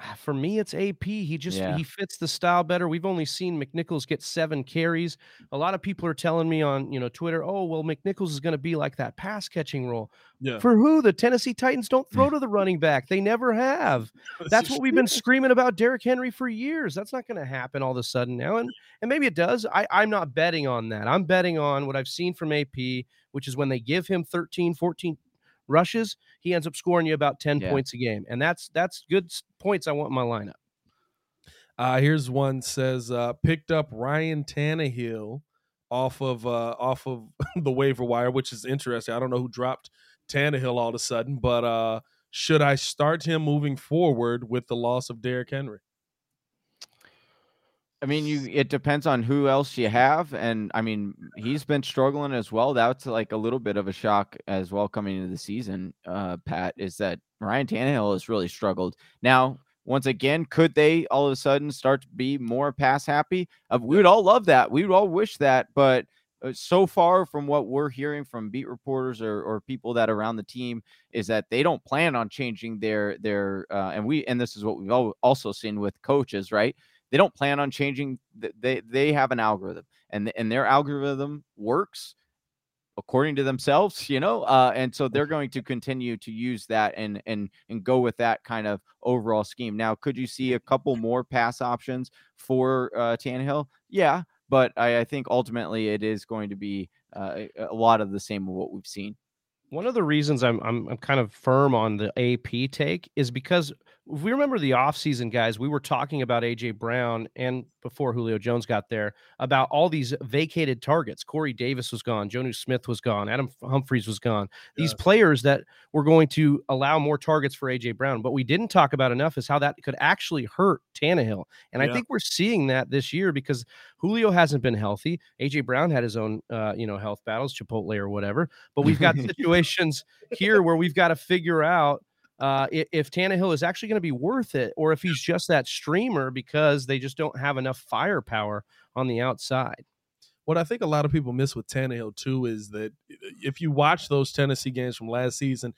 Ah, for me, it's AP. He just Yeah. he fits the style better. We've only seen McNichols get seven carries. A lot of people are telling me on you know Twitter, oh well, McNichols is going to be like that pass catching role. Yeah, For who? The Tennessee Titans don't throw (laughs) to the running back. They never have. That's what we've been screaming about Derrick Henry for years. That's not going to happen all of a sudden now. And and maybe it does. I, I'm not betting on that. I'm betting on what I've seen from AP, which is when they give him 13, 14 rushes, he ends up scoring you about 10 Yeah. points a game. And that's that's good points I want in my lineup. Uh, here's one says uh, picked up Ryan Tannehill off of uh, off of (laughs) the waiver wire, which is interesting. I don't know who dropped Tannehill all of a sudden, but uh, should I start him moving forward with the loss of Derrick Henry? I mean, you it depends on who else you have, and I mean, he's been struggling as well. That's like a little bit of a shock as well coming into the season. Uh, Pat is that Ryan Tannehill has really struggled. Now, once again, could they all of a sudden start to be more pass happy? Uh, we would all love that. We would all wish that, but uh, so far from what we're hearing from beat reporters or, or people that are around the team is that they don't plan on changing their their uh, and we and this is what we've al- also seen with coaches, right? They don't plan on changing. They they have an algorithm, and and their algorithm works according to themselves, you know. Uh, and so they're (laughs) going to continue to use that and and and go with that kind of overall scheme. Now, could you see a couple more pass options for uh, Tannehill? Yeah, but I, I think ultimately it is going to be uh, a a lot of the same of what we've seen. One of the reasons I'm I'm I'm kind of firm on the AP take is because if we remember the offseason guys, we were talking about AJ Brown and before Julio Jones got there about all these vacated targets. Corey Davis was gone, Jonnu Smith was gone, Adam Humphries was gone. These players that were going to allow more targets for AJ Brown. But we didn't talk about enough is how that could actually hurt Tannehill. And I think we're seeing that this year because Julio hasn't been healthy. AJ Brown had his own uh, you know, health battles, Chipotle or whatever. But we've got (laughs) situations here where we've got to figure out uh, if Tannehill is actually going to be worth it, or if he's just that streamer because they just don't have enough firepower on the outside. What I think a lot of people miss with Tannehill too is that if you watch those Tennessee games from last season,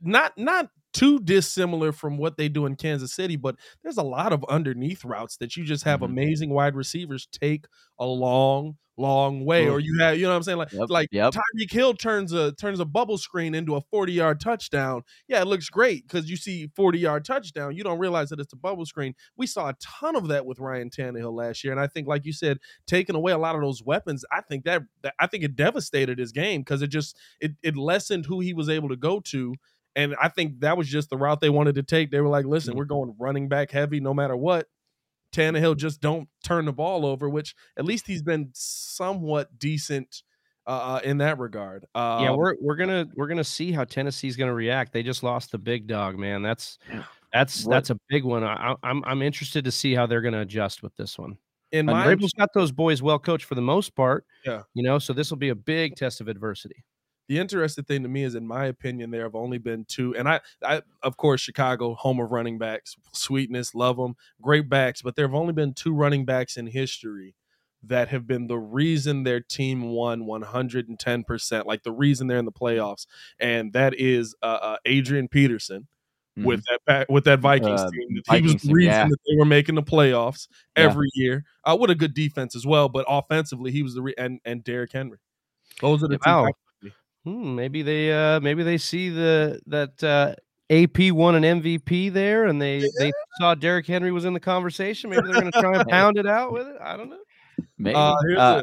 not not too dissimilar from what they do in Kansas City, but there's a lot of underneath routes that you just have Mhm. amazing wide receivers take a long, long way. Or you have, you know what I'm saying? Like Yep, like yep. Tyreek Hill turns a turns a bubble screen into a 40 yard touchdown. Yeah, it looks great because you see 40 yard touchdown. You don't realize that it's a bubble screen. We saw a ton of that with Ryan Tannehill last year, and I think, like you said, taking away a lot of those weapons, I think that, that I think it devastated his game because it just it it lessened who he was able to go to. And I think that was just the route they wanted to take. They were like, listen, we're going running back heavy no matter what. Tannehill just don't turn the ball over, which at least he's been somewhat decent uh, uh, in that regard. Uh, yeah, we're we're gonna we're gonna see how Tennessee's gonna react. They just lost the big dog, man. That's that's What- that's a big one. I, I- I'm I'm interested to see how they're gonna adjust with this one. And Vrabel's got those boys well coached for the most part. Yeah. you know, so this will be a big test of adversity. The interesting thing to me is, in my opinion, there have only been two, and I, I of course, Chicago, home of running backs, sweetness, love them, great backs, but there have only been two running backs in history that have been the reason their team won 110%, like the reason they're in the playoffs. And that is uh, uh, Adrian Peterson mm-hmm. with that with that Vikings uh, team. He was the reason yeah. that they were making the playoffs every yeah. year. Uh, with a good defense as well, but offensively, he was the re- and and Derrick Henry. Those are the wow. two. Hmm, maybe they uh maybe they see the that uh AP won an MVP there, and they yeah. they saw Derrick Henry was in the conversation. Maybe they're going to try and (laughs) pound it out with it. I don't know. Maybe. Uh, here's, uh, a,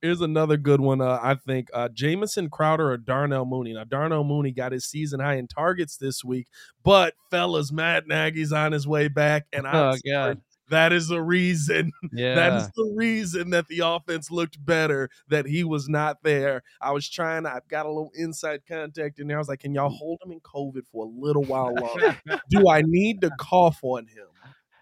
here's, another good one. Uh, I think uh, Jamison Crowder or Darnell Mooney. Now Darnell Mooney got his season high in targets this week, but fellas, Matt Nagy's on his way back, and I'm oh, God. That is the reason. Yeah. (laughs) That is the reason that the offense looked better, that he was not there. I was trying, I've got a little inside contact in there. I was like, can y'all hold him in COVID for a little while longer? (laughs) do I need to cough on him?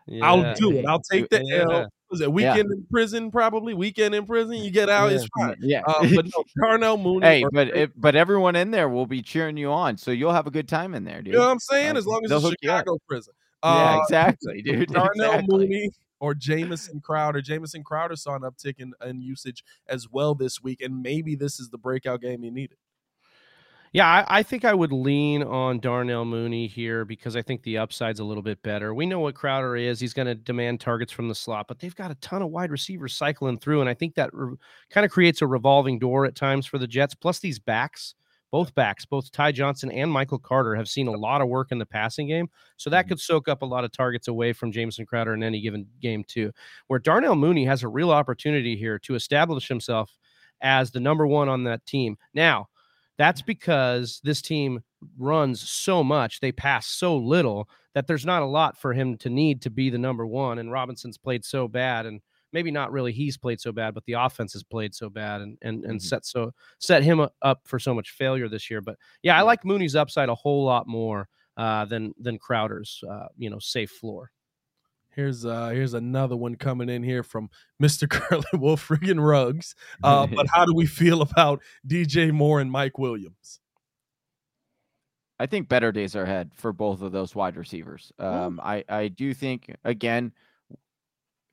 Yeah. I'll do it. I'll take the yeah. L. Was it weekend yeah. in prison? Probably weekend in prison. You get out, it's fine. Yeah, um, but no, (laughs) Darnell Mooney. Hey, but it, but everyone in there will be cheering you on, so you'll have a good time in there, dude. You know what I'm saying? As long as it's Chicago prison. Uh, yeah, exactly, dude. (laughs) Darnell exactly. Mooney or Jamison Crowder. Jamison Crowder saw an uptick in, in usage as well this week, and maybe this is the breakout game he needed. Yeah, I, I, think I would lean on Darnell Mooney here because I think the upside's a little bit better. We know what Crowder is. He's going to demand targets from the slot, but they've got a ton of wide receivers cycling through. And I think that re- kind of creates a revolving door at times for the Jets. Plus, these backs both backs, both Ty Johnson and Michael Carter, have seen a lot of work in the passing game. So that mm-hmm. could soak up a lot of targets away from Jamison Crowder in any given game, too. Where Darnell Mooney has a real opportunity here to establish himself as the number one on that team. Now, that's because this team runs so much, they pass so little that there's not a lot for him to need to be the number one. And Robinson's played so bad. And maybe not really he's played so bad, but the offense has played so bad and and and mm-hmm. set so set him up for so much failure this year. But yeah, I like Mooney's upside a whole lot more uh, than than Crowder's uh, you know safe floor. Here's uh here's another one coming in here from Mr. (laughs) Curly Wolf friggin' Rugs. Uh, but (laughs) how do we feel about DJ Moore and Mike Williams? I think better days are ahead for both of those wide receivers. Um, I I do think again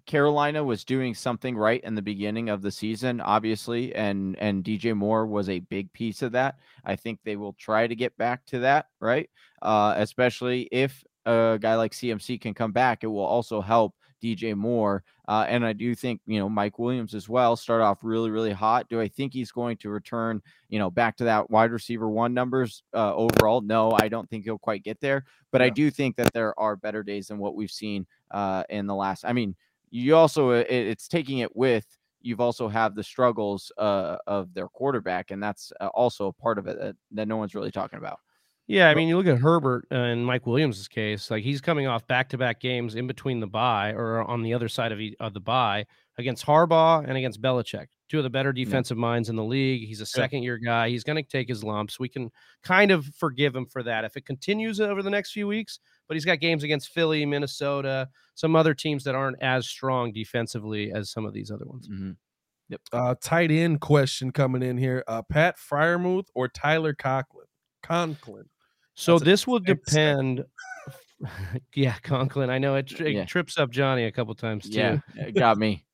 Carolina was doing something right in the beginning of the season, obviously, and and DJ Moore was a big piece of that. I think they will try to get back to that, right? Uh, especially if a guy like CMC can come back, it will also help DJ Moore. Uh, and I do think, you know, Mike Williams as well start off really, really hot. Do I think he's going to return, you know, back to that wide receiver one numbers uh, overall? No, I don't think he'll quite get there. But yeah. I do think that there are better days than what we've seen uh, in the last. I mean, you also it, it's taking it with you've also have the struggles uh, of their quarterback, and that's uh, also a part of it that, that no one's really talking about. Yeah, I mean, you look at Herbert and Mike Williams' case; like he's coming off back-to-back games in between the bye or on the other side of, of the bye against Harbaugh and against Belichick, two of the better defensive yeah. minds in the league. He's a second-year guy; he's going to take his lumps. We can kind of forgive him for that if it continues over the next few weeks but he's got games against Philly, Minnesota, some other teams that aren't as strong defensively as some of these other ones. Mm-hmm. Yep. Uh, tight end question coming in here: uh, Pat Freiermuth or Tyler Conklin? Conklin. So That's this will depend. (laughs) yeah, Conklin. I know it, it yeah. trips up Johnny a couple times too. Yeah, it got me.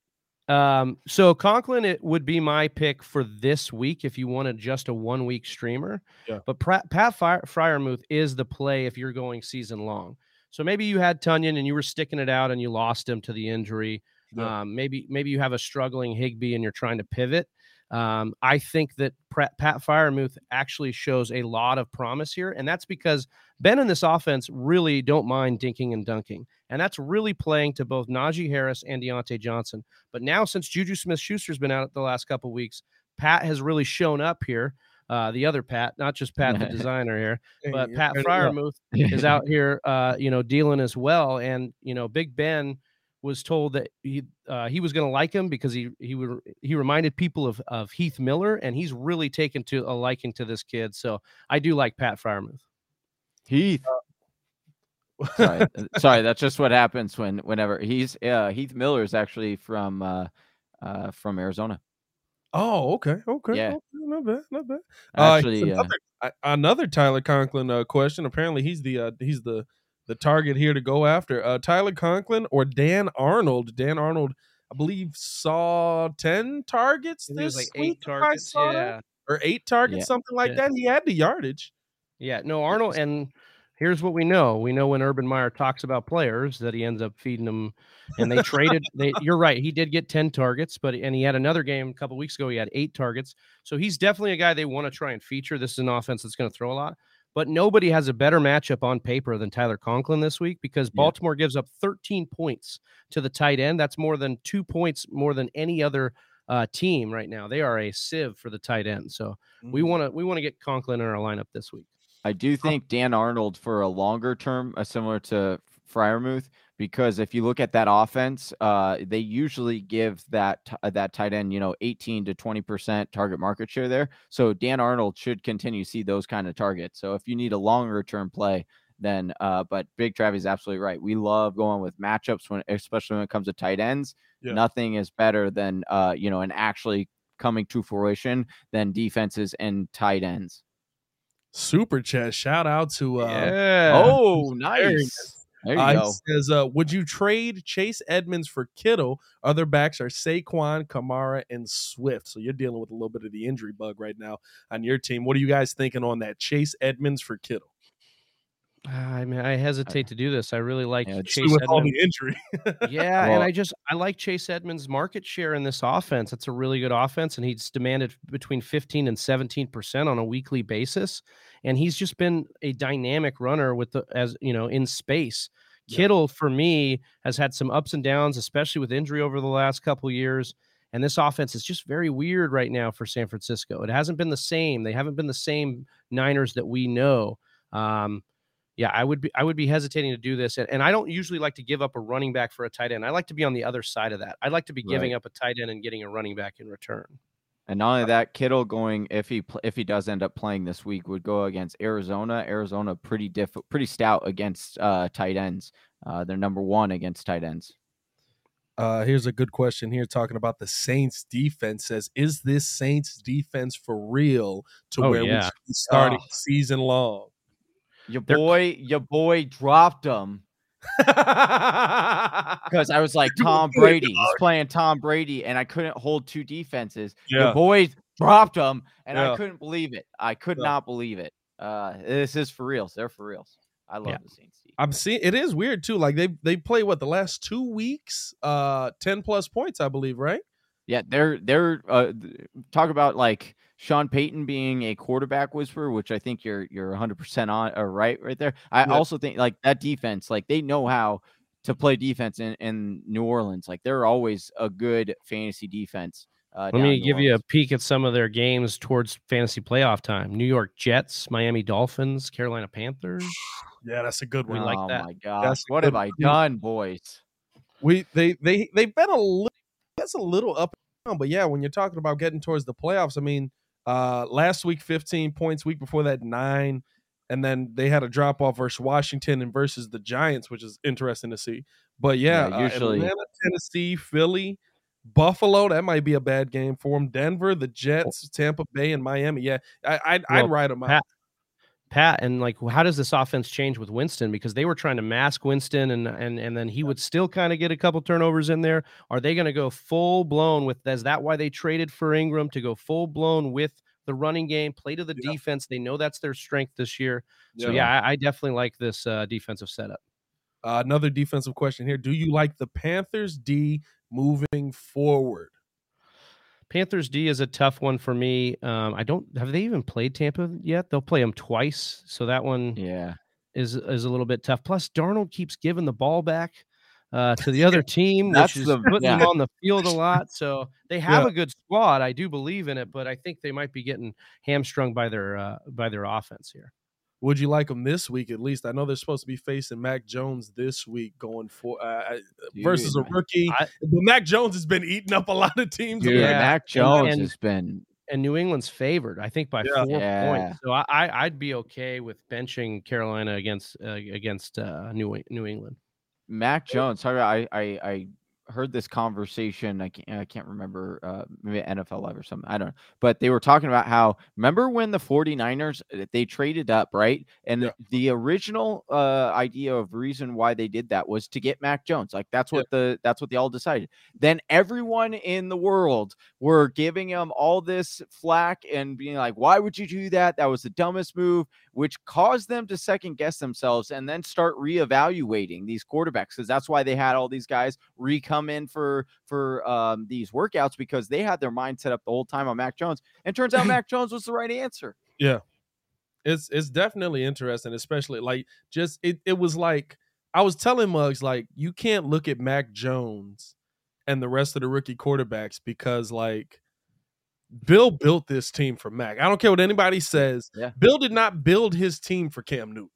Um, so Conklin, it would be my pick for this week if you wanted just a one week streamer. Yeah. But Pat, Pat Freiermuth is the play if you're going season long. So maybe you had Tonyan and you were sticking it out and you lost him to the injury. Yeah. Um, maybe maybe you have a struggling Higbee and you're trying to pivot. Um, I think that Pat Freiermuth actually shows a lot of promise here, and that's because Ben and this offense really don't mind dinking and dunking, and that's really playing to both Najee Harris and Diontae Johnson. But now, since Juju Smith-Schuster's been out the last couple weeks, Pat has really shown up here. Uh, the other Pat, not just Pat the (laughs) designer here, but Pat Freiermuth (laughs) is out here, uh, you know, dealing as well. And you know, Big Ben was told that he uh, he was going to like him because he he would he reminded people of of Heath Miller, and he's really taken to a liking to this kid. So I do like Pat Freiermuth. Heath. Uh, sorry, uh, (laughs) sorry. That's just what happens when whenever he's uh, Heath Miller is actually from uh, uh, from Arizona. Oh, okay, okay, yeah, okay. not bad, not bad. Actually, uh, another, another Tyler Conklin uh, question. Apparently, he's the uh, he's the the target here to go after. Uh, Tyler Conklin or Dan Arnold? Dan Arnold I believe, saw 10 targets I was this like week. eight targets. saw that, Yeah. Or eight targets, Yeah. something like Yeah. that. He had the yardage. Yeah, no, Arnold, and here's what we know: we know when Urban Meyer talks about players that he ends up feeding them, and they traded. They, (laughs) you're right, he did get ten targets, but and he had another game a couple weeks ago. He had eight targets, so he's definitely a guy they want to try and feature. This is an offense that's going to throw a lot, but nobody has a better matchup on paper than Tyler Conklin this week because Yeah. Baltimore gives up 13 points to the tight end. That's more than two points more than any other uh, team right now. They are a sieve for the tight end, so Mm. we want to we want to get Conklin in our lineup this week. I do think Dan Arnold for a longer term, uh, similar to Freiermuth, because if you look at that offense, uh, they usually give that t- uh, that tight end, you know, 18 to 20 percent target market share there. So Dan Arnold should continue to see those kind of targets. So if you need a longer term play, then uh, but Big Trav is absolutely right. We love going with matchups when, especially when it comes to tight ends. Yeah. Nothing is better than uh, you know, and actually coming to fruition than defenses and tight ends. Super chat. Shout out to uh, yeah. Oh, nice. There you Uh, go. says, uh, "Would you trade Chase Edmonds for Kittle? Other backs are Saquon, Kamara, and Swift. So you're dealing with a little bit of the injury bug right now on your team. What are you guys thinking on that? Chase Edmonds for Kittle? I mean, I hesitate to do this. I really like Yeah, Chase with all Edmonds. the injury. (laughs) Yeah, and I just I like Chase Edmonds' market share in this offense. It's a really good offense, and he's demanded between 15 and 17 percent on a weekly basis. And he's just been a dynamic runner with the as you know in space. Yeah. Kittle for me has had some ups and downs, especially with injury over the last couple years. And this offense is just very weird right now for San Francisco. It hasn't been the same. They haven't been the same Niners that we know. Um, yeah, I would be I would be hesitating to do this. And, and I don't usually like to give up a running back for a tight end. I like to be on the other side of that. I'd like to be giving Right. up a tight end and getting a running back in return. And not only that, Kittle going if he if he does end up playing this week would go against Arizona. Arizona pretty diff pretty stout against uh, tight ends. Uh, they're number one against tight ends. Uh, here's a good question here talking about the Saints defense. Says, is this Saints defense for real to Oh, where we yeah. should be starting Oh. season long? Your They're- boy, your boy dropped him because (laughs) I was like Tom Brady. He's playing Tom Brady, and I couldn't hold two defenses. Yeah. Your boys dropped him, and Yeah. I couldn't believe it. I could Yeah. not believe it. Uh, this is for reals. They're for reals. I love the Saints. I'm seeing it is weird too. Like they they play what the last two weeks, uh, ten plus points, I believe, right? Yeah, they're they're uh, talk about like Sean Payton being a quarterback whisperer, which I think you're you're 100 percent on or right right there. I Yeah. also think like that defense, like they know how to play defense in, in New Orleans. Like they're always a good fantasy defense. Uh, Let me in New give you a peek at some of their games towards fantasy playoff time. New York Jets, Miami Dolphins, Carolina Panthers. (sighs) Yeah, that's a good We one. like oh that. my gosh, That's what have I one. done, boys? We they they they've been a little that's a little up and down, but yeah, when you're talking about getting towards the playoffs, I mean, uh last week 15 points, week before that nine, and then they had a drop off versus Washington and versus the Giants, which is interesting to see. But yeah, Yeah, uh, usually- Atlanta, Tennessee, Philly, Buffalo, that might be a bad game for them. Denver, the Jets, Tampa Bay, and Miami. Yeah, I, I'd, I'd Well, ride them out. Pat- Pat, and like, how does this offense change with Winston? Because they were trying to mask Winston, and and and then he would still kind of get a couple turnovers in there. Are they going to go full blown with? Is that why they traded for Ingram to go full blown with the running game, play to the Yeah. defense? They know that's their strength this year. So yeah, I, I definitely like this uh, defensive setup. Uh, another defensive question here: Do you like the Panthers D moving forward? Panthers D is a tough one for me. Um, I don't have they even played Tampa yet. They'll play them twice, so that one Yeah, is is a little bit tough. Plus, Darnold keeps giving the ball back uh, to the (laughs) other team, That's which is the- putting them on the field a lot. So they have Yeah. a good squad. I do believe in it, but I think they might be getting hamstrung by their uh, by their offense here. Would you like them this week at least? I know they're supposed to be facing Mac Jones this week, going for uh, versus a rookie. I- but Mac Jones has been eating up a lot of teams. Dude, Yeah, Mac and- Jones and- has been And New England's favored, I think, by Yeah. four Yeah. points. So I, I I'd be okay with benching Carolina against uh, against uh, New New England. Mac Jones. Sorry, I I I heard this conversation. I can't I can't remember uh, maybe NFL Live or something. I don't know. But they were talking about how remember when the 49ers uh, they traded up, right? And Yeah. the original uh, idea of reason why they did that was to get Mac Jones. Like that's what the that's what they all decided. Then everyone in the world were giving him all this flack and being like, "Why would you do that? That was the dumbest move," which caused them to second guess themselves and then start reevaluating these quarterbacks because that's why they had all these guys re come in for for um, these workouts because they had their mind set up the whole time on Mac Jones. And turns out (laughs) Mac Jones was the right answer. Yeah. It's it's definitely interesting, especially like just it it was like I was telling Muggs like you can't look at Mac Jones and the rest of the rookie quarterbacks because like Bill built this team for Mac. I don't care what anybody says. Yeah. Bill did not build his team for Cam Newton.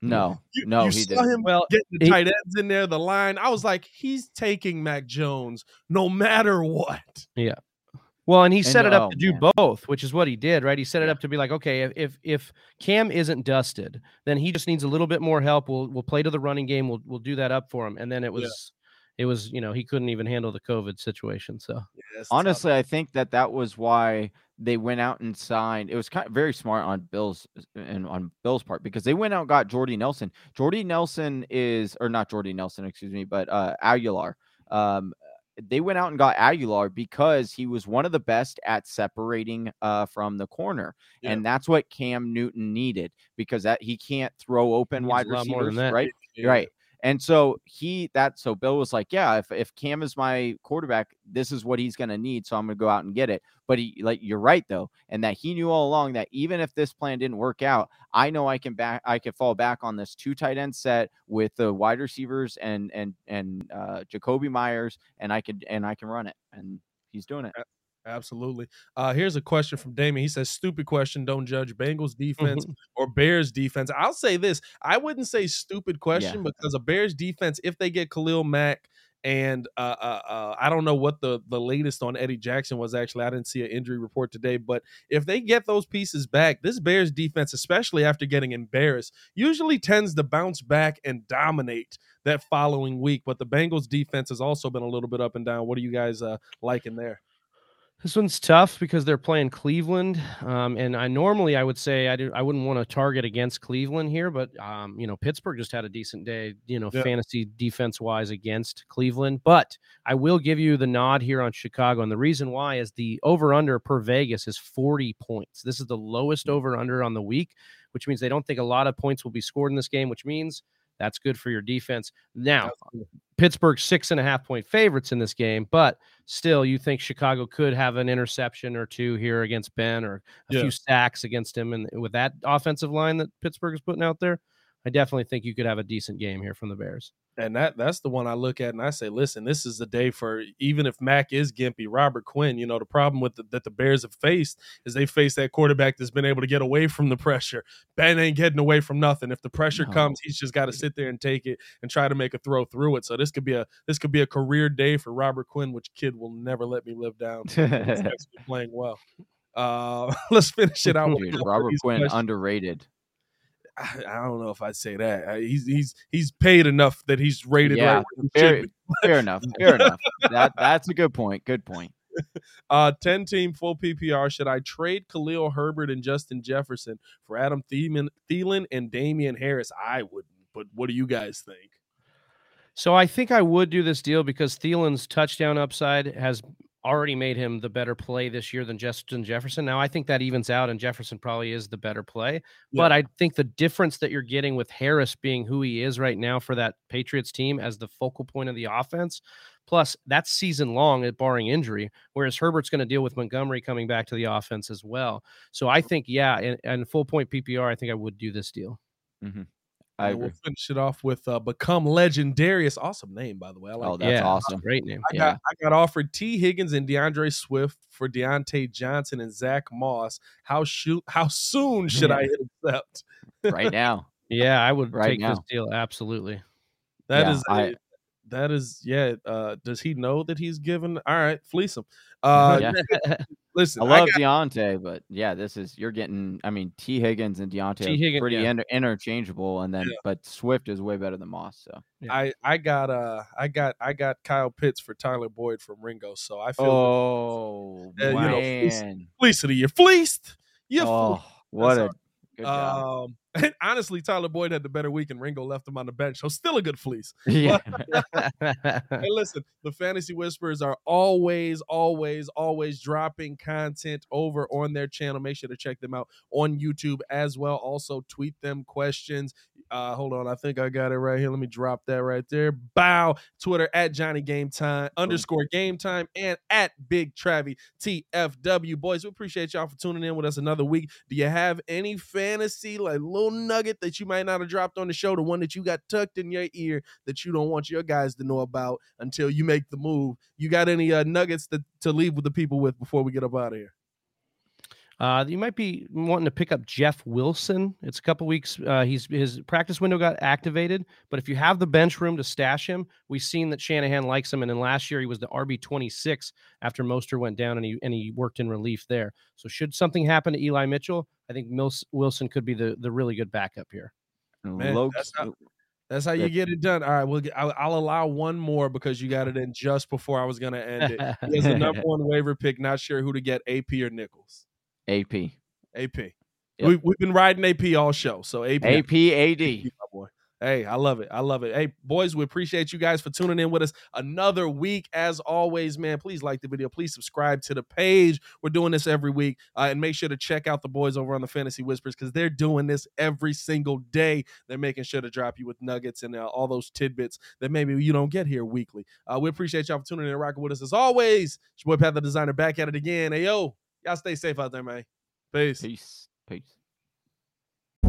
No, You, no, you he saw didn't. him Well, getting the he- tight ends in there, the line. I was like, he's taking Mac Jones no matter what. Yeah. Well, and he set it oh, up to do man. both, which is what he did, right? He set it up to be like, okay, if, if if Cam isn't dusted, then he just needs a little bit more help. We'll we'll play to the running game. We'll we'll do that up for him. And then it Yeah. was it was you know he couldn't even handle the COVID situation. So Yeah, it's tough. Honestly, I think that that was why they went out and signed. It was kind of very smart on Bill's and on Bill's part because they went out and got Jordy Nelson. Jordy Nelson is, or not Jordy Nelson, excuse me, but uh, Agholor. Um, they went out and got Agholor because he was one of the best at separating uh, from the corner, Yeah. and that's what Cam Newton needed because that he can't throw open Needs wide a lot more than receivers, right? Yeah. Right. And so he that so Bill was like, yeah, if if Cam is my quarterback, this is what he's going to need, so I'm going to go out and get it. But he like you're right though, and that he knew all along that even if this plan didn't work out, I know I can back I can fall back on this two tight end set with the wide receivers and and and uh Jakobi Meyers and I could and I can run it. And he's doing it. Absolutely. Uh, here's a question from Damien. He says, "Stupid question. Don't judge Bengals defense or Bears defense." I'll say this: I wouldn't say stupid question because a Bears defense, if they get Khalil Mack and uh, uh, uh, I don't know what the the latest on Eddie Jackson was. Actually, I didn't see an injury report today, but if they get those pieces back, this Bears defense, especially after getting embarrassed, usually tends to bounce back and dominate that following week. But the Bengals defense has also been a little bit up and down. What are you guys uh, liking there? This one's tough because they're playing Cleveland, um, and I normally I would say I do I wouldn't want to target against Cleveland here, but um, you know Pittsburgh just had a decent day, you know, Yeah. fantasy defense wise against Cleveland. But I will give you the nod here on Chicago, and the reason why is the over under per Vegas is forty points. This is the lowest over under on the week, which means they don't think a lot of points will be scored in this game, which means that's good for your defense. Now, Pittsburgh six and a half point favorites in this game, but still, you think Chicago could have an interception or two here against Ben or a Yeah. few sacks against him, and with that offensive line that Pittsburgh is putting out there, I definitely think you could have a decent game here from the Bears. And that that's the one I look at and I say, listen, this is the day for even if Mac is gimpy, Robert Quinn. You know, the problem with the, that the Bears have faced is they face that quarterback that's been able to get away from the pressure. Ben ain't getting away from nothing. If the pressure No. comes, he's just got to sit there and take it and try to make a throw through it. So this could be a this could be a career day for Robert Quinn, which kid will never let me live down. (laughs) Playing well. Uh, (laughs) let's finish it out. Dude, Robert Quinn question. underrated. I I don't know if I'd say that. He's he's he's paid enough that he's rated Yeah, right where he should Fair, fair enough. Fair enough. That that's a good point. Good point. (laughs) Uh, 10 team full PPR. Should I trade Khalil Herbert and Justin Jefferson for Adam Thielen, Thielen and Damien Harris? I wouldn't, but what do you guys think? So I think I would do this deal because Thielen's touchdown upside has already made him the better play this year than Justin Jefferson. Now I think that evens out, and Jefferson probably is the better play. But I think the difference that you're getting with Harris being who he is right now for that Patriots team as the focal point of the offense, plus that's season long, uh, barring injury, whereas Herbert's going to deal with Montgomery coming back to the offense as well. So I think, yeah, and, and full point PPR, I think I would do this deal. I agree. we'll finish it off with uh, Become Legendarius. Awesome name, by the way. I like Oh, that's yeah, awesome. Great name. I got I got offered T. Higgins and DeAndre Swift for Diontae Johnson and Zach Moss. How shoot how soon (laughs) should I accept? (laughs) Right now. Yeah, I would Right take this deal. Absolutely. That Yeah, is a- I- that is yeah. Uh, does he know that he's given? All right, fleece him. (laughs) Uh, Yeah. Listen, I I love got- Diontae, but yeah, this is you're getting. I mean, T Higgins and Diontae T. are Higgins, pretty yeah. inter- interchangeable, and then Yeah. but Swift is way better than Moss. So I I got uh I got I got Kyle Pitts for Tyler Boyd from Ringo, so I feel the oh Yeah, you know, fleece- man, fleeced of the year, fleeced. You oh what That's a good job. Um, and (laughs) honestly, Tyler Boyd had the better week, and Ringo left him on the bench, so still a good fleece. (laughs) yeah, (laughs) Hey, listen, the Fantasy Whispers are always, always, always dropping content over on their channel. Make sure to check them out on YouTube as well. Also, tweet them questions. Uh, hold on, I think I got it right here. Let me drop that right there. Bow. Twitter at Johnny Game Time underscore Game Time and at Big Travy TFW. Boys, we appreciate y'all for tuning in with us another week. Do you have any fantasy like little nugget that you might not have dropped on the show? The one that you got tucked in your ear that you don't want your guys to know about until you make the move. You got any uh, nuggets to, to leave with the people with before we get up out of here? Uh, you might be wanting to pick up Jeff Wilson. It's a couple weeks. Uh, he's his practice window got activated, but if you have the bench room to stash him, we've seen that Shanahan likes him. And then last year he was the RB twenty six after Mostert went down, and he and he worked in relief there. So should something happen to Eli Mitchell, I think Mils- Wilson could be the the really good backup here. Man, Low- that's how- That's how you get it done. All right, we'll get, I'll, I'll allow one more because you got it in just before I was going to end it. He has the number (laughs) one waiver pick. Not sure who to get, AP or Nichols. AP, AP. Yep. We, we've been riding AP all show. So AP, AP, AD. boy. (laughs) Hey, I love it. I love it. Hey, boys, we appreciate you guys for tuning in with us another week. As always, man, please like the video. Please subscribe to the page. We're doing this every week. Uh, and make sure to check out the boys over on the Fantasy Whispers because they're doing this every single day. They're making sure to drop you with nuggets and uh, all those tidbits that maybe you don't get here weekly. Uh, we appreciate y'all for tuning in and rocking with us as always. It's your boy Pat the Designer back at it again. Hey, yo, y'all stay safe out there, man. Peace. Peace, peace.